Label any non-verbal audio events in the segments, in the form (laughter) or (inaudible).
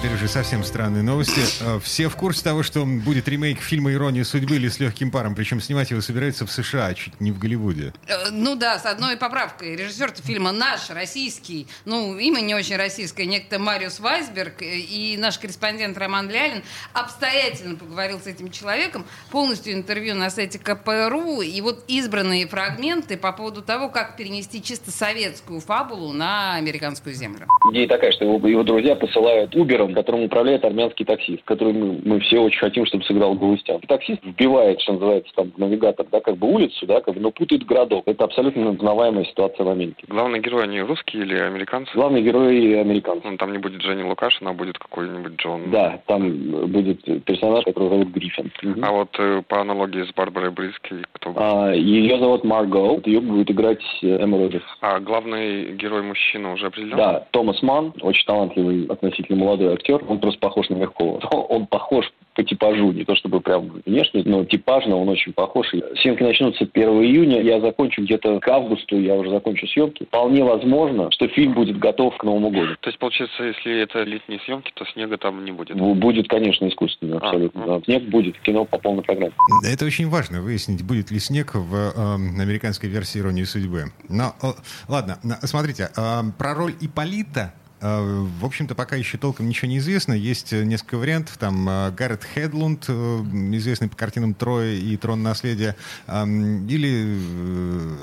Теперь уже совсем странные новости. Э, Все в курсе того, что будет ремейк фильма «Ирония судьбы» или «С легким паром», причем снимать его собираются в США, чуть не в Голливуде. Э, Ну да, с одной поправкой. Режиссер фильма наш, российский, ну, имя не очень российское, некто Мариус Вайсберг э, и наш корреспондент Роман Лялин обстоятельно поговорил с этим человеком, полностью интервью на сайте КПРУ, и вот избранные фрагменты по поводу того, как перенести чисто советскую фабулу на американскую землю. Идея такая, что его, его друзья посылают Убером, которым управляет армянский таксист, который мы, мы все очень хотим, чтобы сыграл Галустян. Таксист вбивает, что называется, там, в навигатор, да, как бы улицу, да, как бы, но путает городок. Это абсолютно узнаваемая ситуация в Америке. Главные герои, они русские или американцы? Главный герой американцы. Ну, там не будет Дженни Лукашина, а будет какой-нибудь Джон. Да, там будет персонаж, которого зовут Гриффин. Мгм. А вот э, по аналогии с Барбарой Бризки, кто? А, ее зовут Марго, ее будет играть э, Эмма Роджерс. А главный герой мужчина уже определен? Да, Томас Ман, очень талантливый, относительно молодой актер. Он просто похож на Мягкова. (laughs) Он похож по типажу, не то чтобы прям внешне, но типажно он очень похож. И Съемки начнутся 1 июня, я закончу где-то к августу, я уже закончу съемки. Вполне возможно, что фильм будет готов к Новому году. То есть, получается, если это летние съемки, то снега там не будет? Бу- Будет, конечно, искусственно, абсолютно. А, да. Снег будет, кино по полной программе. Это очень важно, выяснить, будет ли снег в э, американской версии «Иронии судьбы». Но, э, ладно, смотрите, э, про роль Иполита в общем-то, пока еще толком ничего не известно. Есть э, несколько вариантов. Там э, Гаррет Хедлунд, э, известный по картинам «Трое» и «Трон наследия», или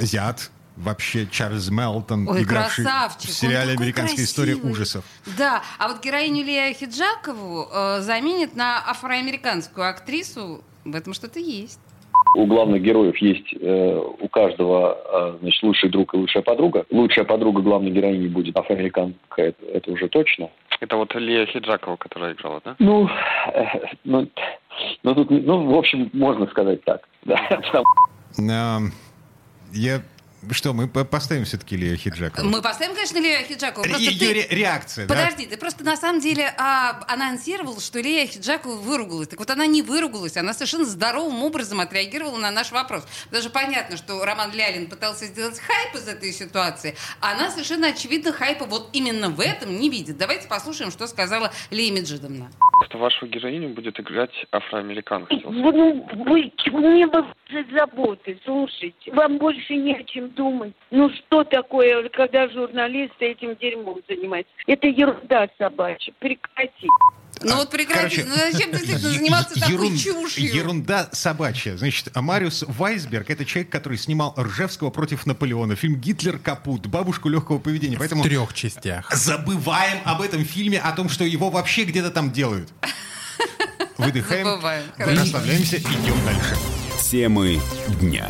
азиат, вообще Чарльз Мелтон, Ой, игравший красавчик! в сериале «Американская история красивый. ужасов». Да, а вот героиню Лея Хиджакову э, заменит на афроамериканскую актрису. В этом что-то есть. У главных героев есть э, у каждого э, значит, лучший друг и лучшая подруга. Лучшая подруга главной героини будет афроамериканка, это, это уже точно. Это вот Лия Хиджакова, которая играла, да? Ну, э, ну, ну, тут, ну, в общем, можно сказать так. Да, Эм, Я... Что, мы по- поставим все-таки Лея Хиджакову? Мы поставим, конечно, Лея Хиджакову. Просто Ее ты- ре- реакция, да? Подожди, ты просто на самом деле а, анонсировал, что Лея Хиджакова выругалась. Так вот она не выругалась, она совершенно здоровым образом отреагировала на наш вопрос. Даже понятно, что Роман Лялин пытался сделать хайп из этой ситуации, а она совершенно очевидно хайпа вот именно в этом не видит. Давайте послушаем, что сказала Лея Меджидовна. Просто вашу героиню будет играть афроамериканка. Ну, вы, мне бы за заботы, слушайте. Вам больше не о чем думать. Ну, что такое, когда журналисты этим дерьмом занимаются? Это ерунда собачья. Прекрати. Ну вот прекратите, Короче, ну зачем действительно е- заниматься такой ерун- чушью? Ерунда собачья. Значит, а Мариус Вайсберг — это человек, который снимал Ржевского против Наполеона, фильм «Гитлер капут», «Бабушку легкого поведения». Поэтому В трех частях. забываем об этом фильме, о том, что его вообще где-то там делают. (laughs) Выдыхаем, расслабляемся, идем дальше. Темы дня.